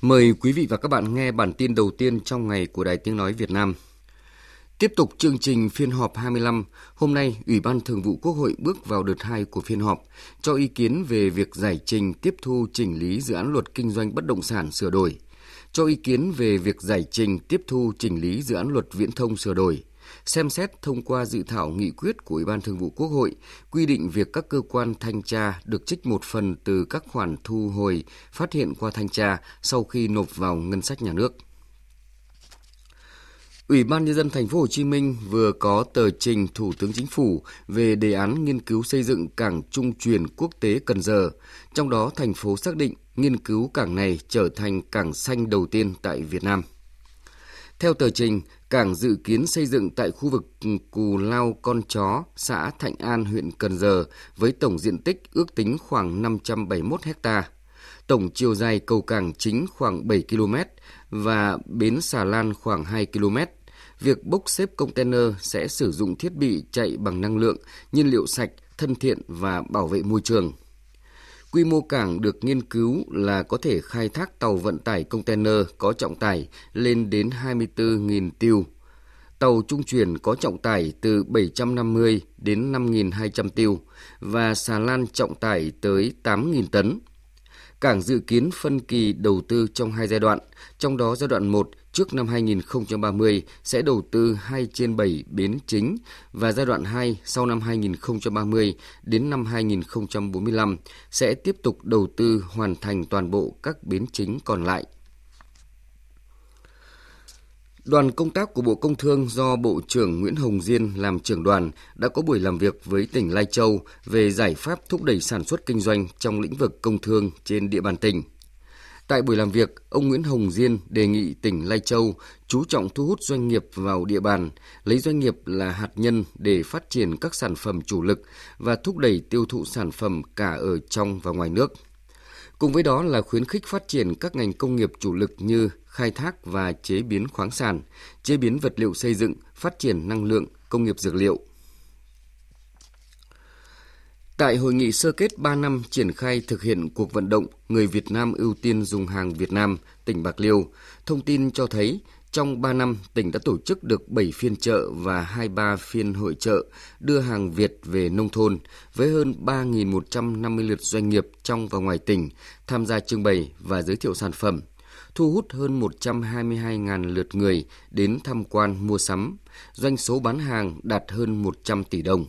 Mời quý vị và các bạn nghe bản tin đầu tiên trong ngày của Đài Tiếng Nói Việt Nam. Tiếp tục chương trình phiên họp 25, hôm nay Ủy ban Thường vụ Quốc hội bước vào đợt 2 của phiên họp, cho ý kiến về việc giải trình tiếp thu chỉnh lý dự án luật kinh doanh bất động sản sửa đổi, cho ý kiến về việc giải trình tiếp thu chỉnh lý dự án luật viễn thông sửa đổi, xem xét thông qua dự thảo nghị quyết của Ủy ban Thường vụ Quốc hội quy định việc các cơ quan thanh tra được trích một phần từ các khoản thu hồi phát hiện qua thanh tra sau khi nộp vào ngân sách nhà nước. Ủy ban nhân dân thành phố Hồ Chí Minh vừa có tờ trình Thủ tướng Chính phủ về đề án nghiên cứu xây dựng cảng trung chuyển quốc tế Cần Giờ, trong đó thành phố xác định nghiên cứu cảng này trở thành cảng xanh đầu tiên tại Việt Nam. Theo tờ trình, cảng dự kiến xây dựng tại khu vực Cù Lao Con Chó, xã Thạnh An, huyện Cần Giờ với tổng diện tích ước tính khoảng 571 ha. Tổng chiều dài cầu cảng chính khoảng 7 km và bến xà lan khoảng 2 km. Việc bốc xếp container sẽ sử dụng thiết bị chạy bằng năng lượng, nhiên liệu sạch, thân thiện và bảo vệ môi trường. Quy mô cảng được nghiên cứu là có thể khai thác tàu vận tải container có trọng tải lên đến 24.000 tiêu. Tàu trung chuyển có trọng tải từ 750 đến 5.200 tiêu và xà lan trọng tải tới 8.000 tấn. Cảng dự kiến phân kỳ đầu tư trong hai giai đoạn, trong đó giai đoạn 1 trước năm 2030 sẽ đầu tư 2 trên 7 bến chính và giai đoạn 2 sau năm 2030 đến năm 2045 sẽ tiếp tục đầu tư hoàn thành toàn bộ các bến chính còn lại. Đoàn công tác của Bộ Công Thương do Bộ trưởng Nguyễn Hồng Diên làm trưởng đoàn đã có buổi làm việc với tỉnh Lai Châu về giải pháp thúc đẩy sản xuất kinh doanh trong lĩnh vực công thương trên địa bàn tỉnh. Tại buổi làm việc, ông Nguyễn Hồng Diên đề nghị tỉnh Lai Châu chú trọng thu hút doanh nghiệp vào địa bàn, lấy doanh nghiệp là hạt nhân để phát triển các sản phẩm chủ lực và thúc đẩy tiêu thụ sản phẩm cả ở trong và ngoài nước. Cùng với đó là khuyến khích phát triển các ngành công nghiệp chủ lực như khai thác và chế biến khoáng sản, chế biến vật liệu xây dựng, phát triển năng lượng, công nghiệp dược liệu. Tại hội nghị sơ kết 3 năm triển khai thực hiện cuộc vận động Người Việt Nam ưu tiên dùng hàng Việt Nam, tỉnh Bạc Liêu, thông tin cho thấy trong 3 năm, tỉnh đã tổ chức được 7 phiên chợ và 23 phiên hội chợ đưa hàng Việt về nông thôn với hơn 3.150 lượt doanh nghiệp trong và ngoài tỉnh tham gia trưng bày và giới thiệu sản phẩm, thu hút hơn 122.000 lượt người đến tham quan mua sắm, doanh số bán hàng đạt hơn 100 tỷ đồng.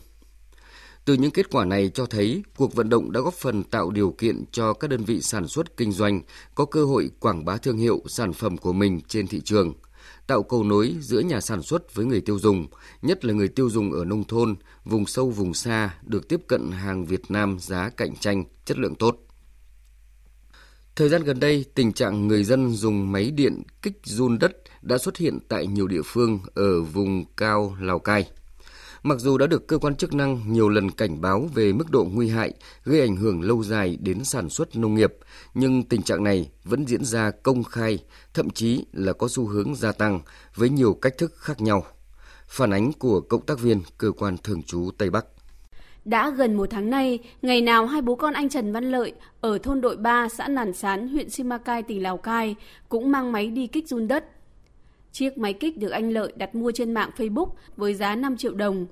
Từ những kết quả này cho thấy cuộc vận động đã góp phần tạo điều kiện cho các đơn vị sản xuất kinh doanh có cơ hội quảng bá thương hiệu sản phẩm của mình trên thị trường, tạo cầu nối giữa nhà sản xuất với người tiêu dùng, nhất là người tiêu dùng ở nông thôn, vùng sâu vùng xa được tiếp cận hàng Việt Nam giá cạnh tranh, chất lượng tốt. Thời gian gần đây, tình trạng người dân dùng máy điện kích run đất đã xuất hiện tại nhiều địa phương ở vùng cao Lào Cai. Mặc dù đã được cơ quan chức năng nhiều lần cảnh báo về mức độ nguy hại, gây ảnh hưởng lâu dài đến sản xuất nông nghiệp, nhưng tình trạng này vẫn diễn ra công khai, thậm chí là có xu hướng gia tăng với nhiều cách thức khác nhau. Phản ánh của cộng tác viên cơ quan thường trú Tây Bắc. Đã gần một tháng nay, ngày nào hai bố con anh Trần Văn Lợi ở thôn đội 3 xã Nản Sán, huyện Simacai, tỉnh Lào Cai cũng mang máy đi kích run đất Chiếc máy kích được anh Lợi đặt mua trên mạng Facebook với giá 5 triệu đồng.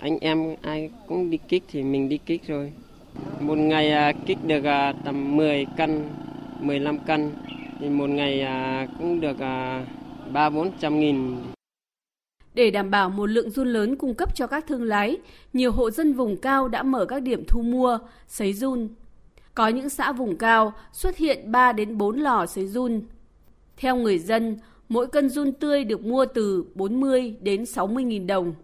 Anh em ai cũng đi kích thì mình đi kích rồi. Một ngày à, kích được à, tầm 10 cân, 15 cân. Thì một ngày à, cũng được 3-400 nghìn. Để đảm bảo một lượng run lớn cung cấp cho các thương lái, nhiều hộ dân vùng cao đã mở các điểm thu mua, sấy run. Có những xã vùng cao xuất hiện 3 đến 4 lò sấy run. Theo người dân, mỗi cân run tươi được mua từ 40 đến 60 nghìn đồng.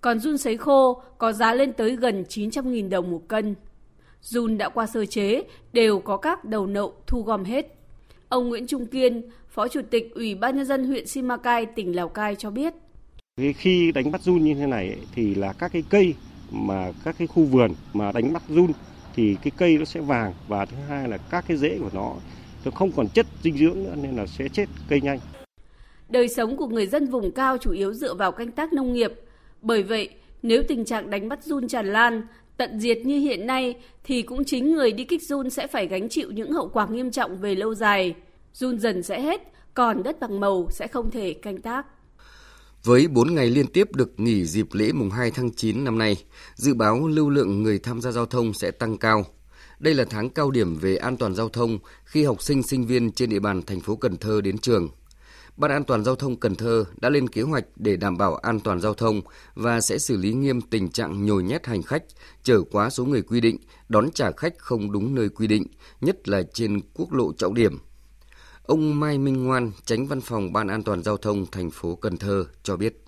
Còn run sấy khô có giá lên tới gần 900 nghìn đồng một cân. Run đã qua sơ chế đều có các đầu nậu thu gom hết. Ông Nguyễn Trung Kiên, Phó Chủ tịch Ủy ban Nhân dân huyện Simacai, tỉnh Lào Cai cho biết. Khi đánh bắt run như thế này thì là các cái cây mà các cái khu vườn mà đánh bắt run thì cái cây nó sẽ vàng và thứ hai là các cái rễ của nó nó không còn chất dinh dưỡng nữa nên là sẽ chết cây nhanh. Đời sống của người dân vùng cao chủ yếu dựa vào canh tác nông nghiệp. Bởi vậy, nếu tình trạng đánh bắt run tràn lan, tận diệt như hiện nay thì cũng chính người đi kích run sẽ phải gánh chịu những hậu quả nghiêm trọng về lâu dài. Run dần sẽ hết, còn đất bằng màu sẽ không thể canh tác. Với 4 ngày liên tiếp được nghỉ dịp lễ mùng 2 tháng 9 năm nay, dự báo lưu lượng người tham gia giao thông sẽ tăng cao. Đây là tháng cao điểm về an toàn giao thông khi học sinh sinh viên trên địa bàn thành phố Cần Thơ đến trường. Ban an toàn giao thông Cần Thơ đã lên kế hoạch để đảm bảo an toàn giao thông và sẽ xử lý nghiêm tình trạng nhồi nhét hành khách, chở quá số người quy định, đón trả khách không đúng nơi quy định, nhất là trên quốc lộ trọng điểm. Ông Mai Minh Ngoan, tránh văn phòng Ban an toàn giao thông thành phố Cần Thơ cho biết.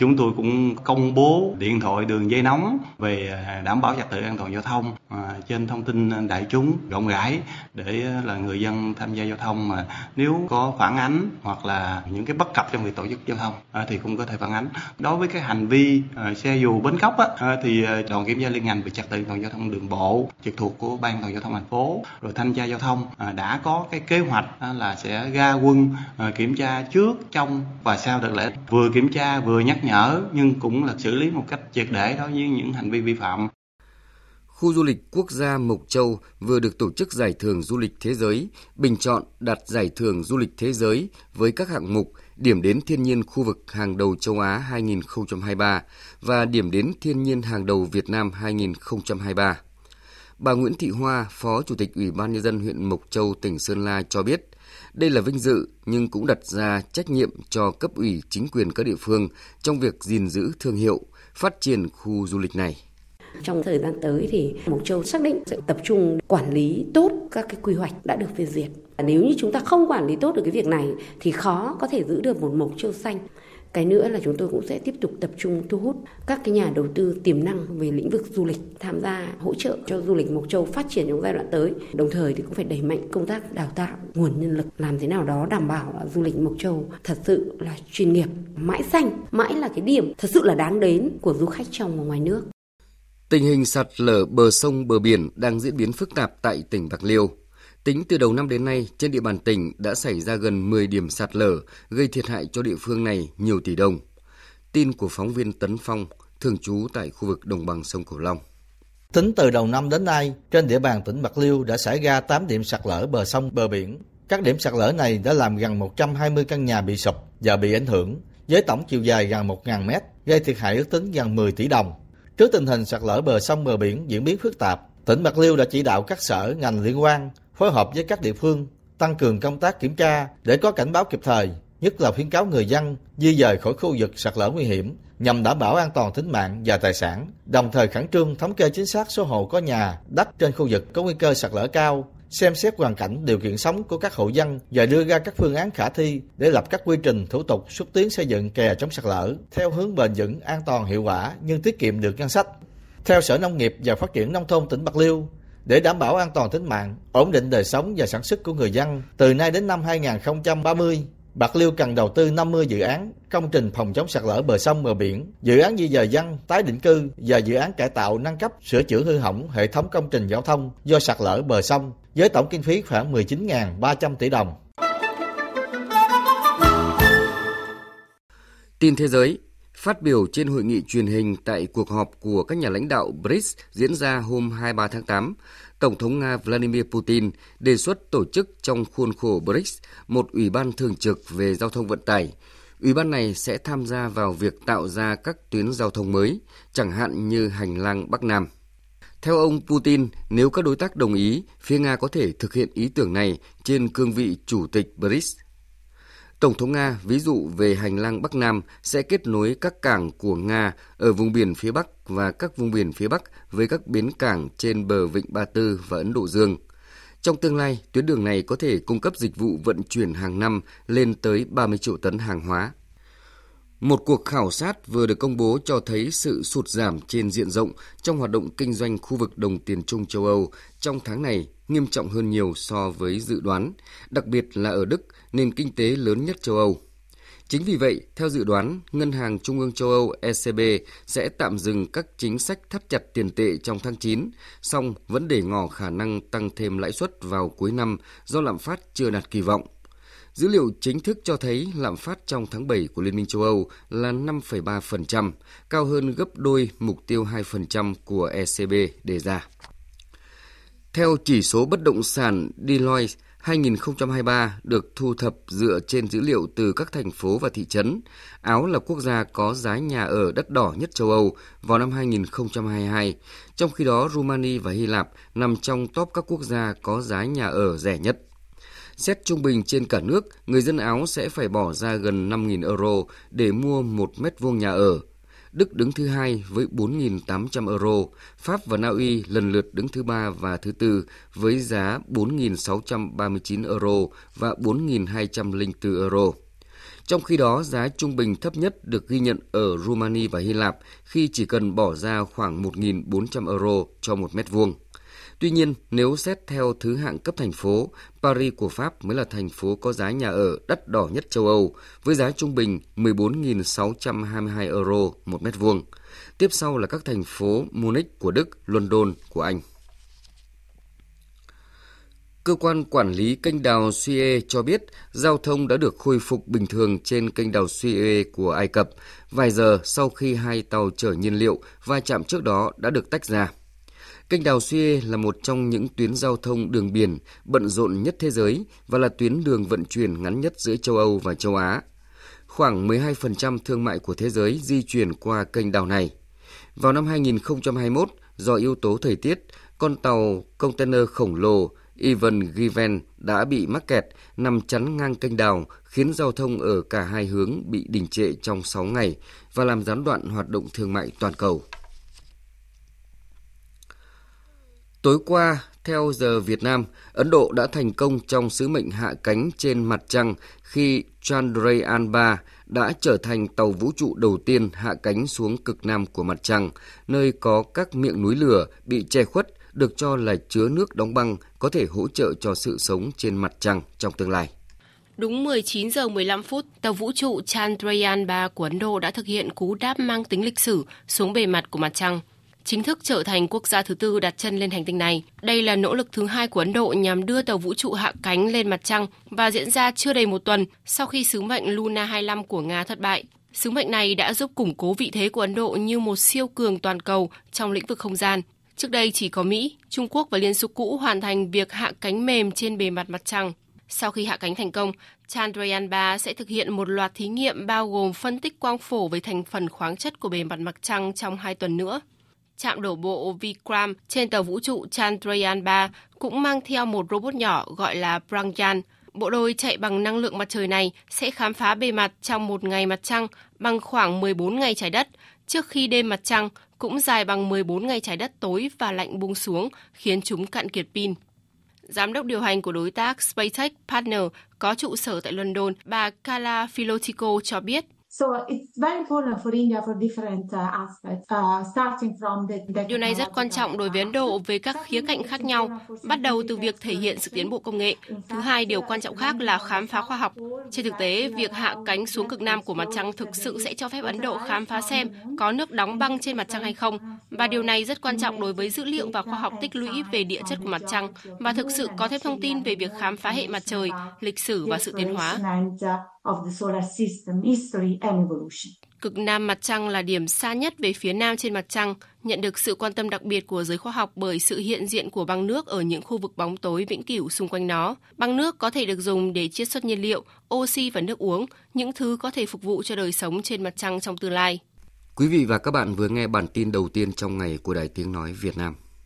Chúng tôi cũng công bố điện thoại đường dây nóng về à, đảm bảo trật tự an toàn giao thông à, trên thông tin đại chúng rộng rãi để à, là người dân tham gia giao thông mà nếu có phản ánh hoặc là những cái bất cập trong việc tổ chức giao thông thì cũng có thể phản ánh. Đối với cái hành vi xe dù bến cóc á, thì đoàn kiểm tra liên ngành về trật tự an toàn giao thông đường bộ trực thuộc của ban an toàn giao thông thành phố rồi thanh tra giao thông đã có cái kế hoạch là sẽ ra quân kiểm tra trước trong và sau đợt lễ vừa kiểm tra vừa nhắc nhắc nhở nhưng cũng là xử lý một cách triệt để đối với những hành vi vi phạm. Khu du lịch quốc gia Mộc Châu vừa được tổ chức giải thưởng du lịch thế giới, bình chọn đạt giải thưởng du lịch thế giới với các hạng mục điểm đến thiên nhiên khu vực hàng đầu châu Á 2023 và điểm đến thiên nhiên hàng đầu Việt Nam 2023. Bà Nguyễn Thị Hoa, Phó Chủ tịch Ủy ban Nhân dân huyện Mộc Châu, tỉnh Sơn La cho biết, đây là vinh dự nhưng cũng đặt ra trách nhiệm cho cấp ủy chính quyền các địa phương trong việc gìn giữ thương hiệu, phát triển khu du lịch này. Trong thời gian tới thì Mộc Châu xác định sẽ tập trung quản lý tốt các cái quy hoạch đã được phê duyệt. Nếu như chúng ta không quản lý tốt được cái việc này thì khó có thể giữ được một Mộc Châu xanh. Cái nữa là chúng tôi cũng sẽ tiếp tục tập trung thu hút các cái nhà đầu tư tiềm năng về lĩnh vực du lịch tham gia hỗ trợ cho du lịch Mộc Châu phát triển trong giai đoạn tới. Đồng thời thì cũng phải đẩy mạnh công tác đào tạo nguồn nhân lực làm thế nào đó đảm bảo là du lịch Mộc Châu thật sự là chuyên nghiệp, mãi xanh, mãi là cái điểm thật sự là đáng đến của du khách trong và ngoài nước. Tình hình sạt lở bờ sông bờ biển đang diễn biến phức tạp tại tỉnh Bạc Liêu. Tính từ đầu năm đến nay, trên địa bàn tỉnh đã xảy ra gần 10 điểm sạt lở, gây thiệt hại cho địa phương này nhiều tỷ đồng. Tin của phóng viên Tấn Phong, thường trú tại khu vực đồng bằng sông Cửu Long. Tính từ đầu năm đến nay, trên địa bàn tỉnh Bạc Liêu đã xảy ra 8 điểm sạt lở bờ sông, bờ biển. Các điểm sạt lở này đã làm gần 120 căn nhà bị sụp và bị ảnh hưởng, với tổng chiều dài gần 1.000 mét, gây thiệt hại ước tính gần 10 tỷ đồng. Trước tình hình sạt lở bờ sông bờ biển diễn biến phức tạp, tỉnh Bạc Liêu đã chỉ đạo các sở ngành liên quan phối hợp với các địa phương tăng cường công tác kiểm tra để có cảnh báo kịp thời, nhất là khuyến cáo người dân di dời khỏi khu vực sạt lở nguy hiểm nhằm đảm bảo an toàn tính mạng và tài sản, đồng thời khẩn trương thống kê chính xác số hộ có nhà, đất trên khu vực có nguy cơ sạt lở cao, xem xét hoàn cảnh điều kiện sống của các hộ dân và đưa ra các phương án khả thi để lập các quy trình thủ tục xúc tiến xây dựng kè chống sạt lở theo hướng bền vững, an toàn, hiệu quả nhưng tiết kiệm được ngân sách. Theo Sở Nông nghiệp và Phát triển Nông thôn tỉnh Bạc Liêu, để đảm bảo an toàn tính mạng, ổn định đời sống và sản xuất của người dân, từ nay đến năm 2030, Bạc Liêu cần đầu tư 50 dự án công trình phòng chống sạt lở bờ sông bờ biển, dự án di dời dân, tái định cư và dự án cải tạo nâng cấp sửa chữa hư hỏng hệ thống công trình giao thông do sạt lở bờ sông với tổng kinh phí khoảng 19.300 tỷ đồng. Tin thế giới, Phát biểu trên hội nghị truyền hình tại cuộc họp của các nhà lãnh đạo BRICS diễn ra hôm 23 tháng 8, Tổng thống Nga Vladimir Putin đề xuất tổ chức trong khuôn khổ BRICS một ủy ban thường trực về giao thông vận tải. Ủy ban này sẽ tham gia vào việc tạo ra các tuyến giao thông mới, chẳng hạn như hành lang Bắc Nam. Theo ông Putin, nếu các đối tác đồng ý, phía Nga có thể thực hiện ý tưởng này trên cương vị chủ tịch BRICS Tổng thống Nga ví dụ về hành lang Bắc Nam sẽ kết nối các cảng của Nga ở vùng biển phía Bắc và các vùng biển phía Bắc với các bến cảng trên bờ Vịnh Ba Tư và Ấn Độ Dương. Trong tương lai, tuyến đường này có thể cung cấp dịch vụ vận chuyển hàng năm lên tới 30 triệu tấn hàng hóa. Một cuộc khảo sát vừa được công bố cho thấy sự sụt giảm trên diện rộng trong hoạt động kinh doanh khu vực đồng tiền chung châu Âu trong tháng này nghiêm trọng hơn nhiều so với dự đoán, đặc biệt là ở Đức, nền kinh tế lớn nhất châu Âu. Chính vì vậy, theo dự đoán, Ngân hàng Trung ương châu Âu ECB sẽ tạm dừng các chính sách thắt chặt tiền tệ trong tháng 9, song vẫn để ngỏ khả năng tăng thêm lãi suất vào cuối năm do lạm phát chưa đạt kỳ vọng. Dữ liệu chính thức cho thấy lạm phát trong tháng 7 của Liên minh châu Âu là 5,3%, cao hơn gấp đôi mục tiêu 2% của ECB đề ra. Theo chỉ số bất động sản Deloitte, 2023 được thu thập dựa trên dữ liệu từ các thành phố và thị trấn. Áo là quốc gia có giá nhà ở đắt đỏ nhất châu Âu vào năm 2022, trong khi đó Romania và Hy Lạp nằm trong top các quốc gia có giá nhà ở rẻ nhất. Xét trung bình trên cả nước, người dân Áo sẽ phải bỏ ra gần 5.000 euro để mua một mét vuông nhà ở. Đức đứng thứ hai với 4.800 euro, Pháp và Na Uy lần lượt đứng thứ ba và thứ tư với giá 4.639 euro và 4.204 euro. Trong khi đó, giá trung bình thấp nhất được ghi nhận ở Romania và Hy Lạp khi chỉ cần bỏ ra khoảng 1.400 euro cho một mét vuông. Tuy nhiên, nếu xét theo thứ hạng cấp thành phố, Paris của Pháp mới là thành phố có giá nhà ở đắt đỏ nhất châu Âu, với giá trung bình 14.622 euro một mét vuông. Tiếp sau là các thành phố Munich của Đức, London của Anh. Cơ quan quản lý kênh đào Suez cho biết giao thông đã được khôi phục bình thường trên kênh đào Suez của Ai Cập vài giờ sau khi hai tàu chở nhiên liệu va chạm trước đó đã được tách ra. Kênh đào Suez là một trong những tuyến giao thông đường biển bận rộn nhất thế giới và là tuyến đường vận chuyển ngắn nhất giữa châu Âu và châu Á. Khoảng 12% thương mại của thế giới di chuyển qua kênh đào này. Vào năm 2021, do yếu tố thời tiết, con tàu container khổng lồ Ivan Given đã bị mắc kẹt nằm chắn ngang kênh đào khiến giao thông ở cả hai hướng bị đình trệ trong 6 ngày và làm gián đoạn hoạt động thương mại toàn cầu. Tối qua, theo giờ Việt Nam, Ấn Độ đã thành công trong sứ mệnh hạ cánh trên mặt trăng khi Chandrayaan-3 đã trở thành tàu vũ trụ đầu tiên hạ cánh xuống cực nam của mặt trăng, nơi có các miệng núi lửa bị che khuất được cho là chứa nước đóng băng có thể hỗ trợ cho sự sống trên mặt trăng trong tương lai. Đúng 19 giờ 15 phút, tàu vũ trụ Chandrayaan-3 của Ấn Độ đã thực hiện cú đáp mang tính lịch sử xuống bề mặt của mặt trăng chính thức trở thành quốc gia thứ tư đặt chân lên hành tinh này. Đây là nỗ lực thứ hai của Ấn Độ nhằm đưa tàu vũ trụ hạ cánh lên mặt trăng và diễn ra chưa đầy một tuần sau khi sứ mệnh Luna 25 của Nga thất bại. Sứ mệnh này đã giúp củng cố vị thế của Ấn Độ như một siêu cường toàn cầu trong lĩnh vực không gian. Trước đây chỉ có Mỹ, Trung Quốc và Liên Xô cũ hoàn thành việc hạ cánh mềm trên bề mặt mặt trăng. Sau khi hạ cánh thành công, Chandrayaan-3 sẽ thực hiện một loạt thí nghiệm bao gồm phân tích quang phổ về thành phần khoáng chất của bề mặt mặt trăng trong hai tuần nữa. Trạm đổ bộ Vikram trên tàu vũ trụ Chandrayaan-3 cũng mang theo một robot nhỏ gọi là Pragyan. Bộ đôi chạy bằng năng lượng mặt trời này sẽ khám phá bề mặt trong một ngày mặt trăng bằng khoảng 14 ngày trái đất, trước khi đêm mặt trăng cũng dài bằng 14 ngày trái đất tối và lạnh buông xuống, khiến chúng cạn kiệt pin. Giám đốc điều hành của đối tác SpaceX Partner có trụ sở tại London, bà Kala Filotico cho biết Uh, the. Điều này rất quan trọng đối với Ấn Độ về các khía cạnh khác nhau, bắt đầu từ việc thể hiện sự tiến bộ công nghệ. Thứ hai, điều quan trọng khác là khám phá khoa học. Trên thực tế, việc hạ cánh xuống cực nam của mặt trăng thực sự sẽ cho phép Ấn Độ khám phá xem có nước đóng băng trên mặt trăng hay không. Và điều này rất quan trọng đối với dữ liệu và khoa học tích lũy về địa chất của mặt trăng và thực sự có thêm thông tin về việc khám phá hệ mặt trời, lịch sử và sự tiến hóa of the solar system, history and evolution. Cực nam mặt trăng là điểm xa nhất về phía nam trên mặt trăng, nhận được sự quan tâm đặc biệt của giới khoa học bởi sự hiện diện của băng nước ở những khu vực bóng tối vĩnh cửu xung quanh nó. Băng nước có thể được dùng để chiết xuất nhiên liệu, oxy và nước uống, những thứ có thể phục vụ cho đời sống trên mặt trăng trong tương lai. Quý vị và các bạn vừa nghe bản tin đầu tiên trong ngày của Đài Tiếng Nói Việt Nam.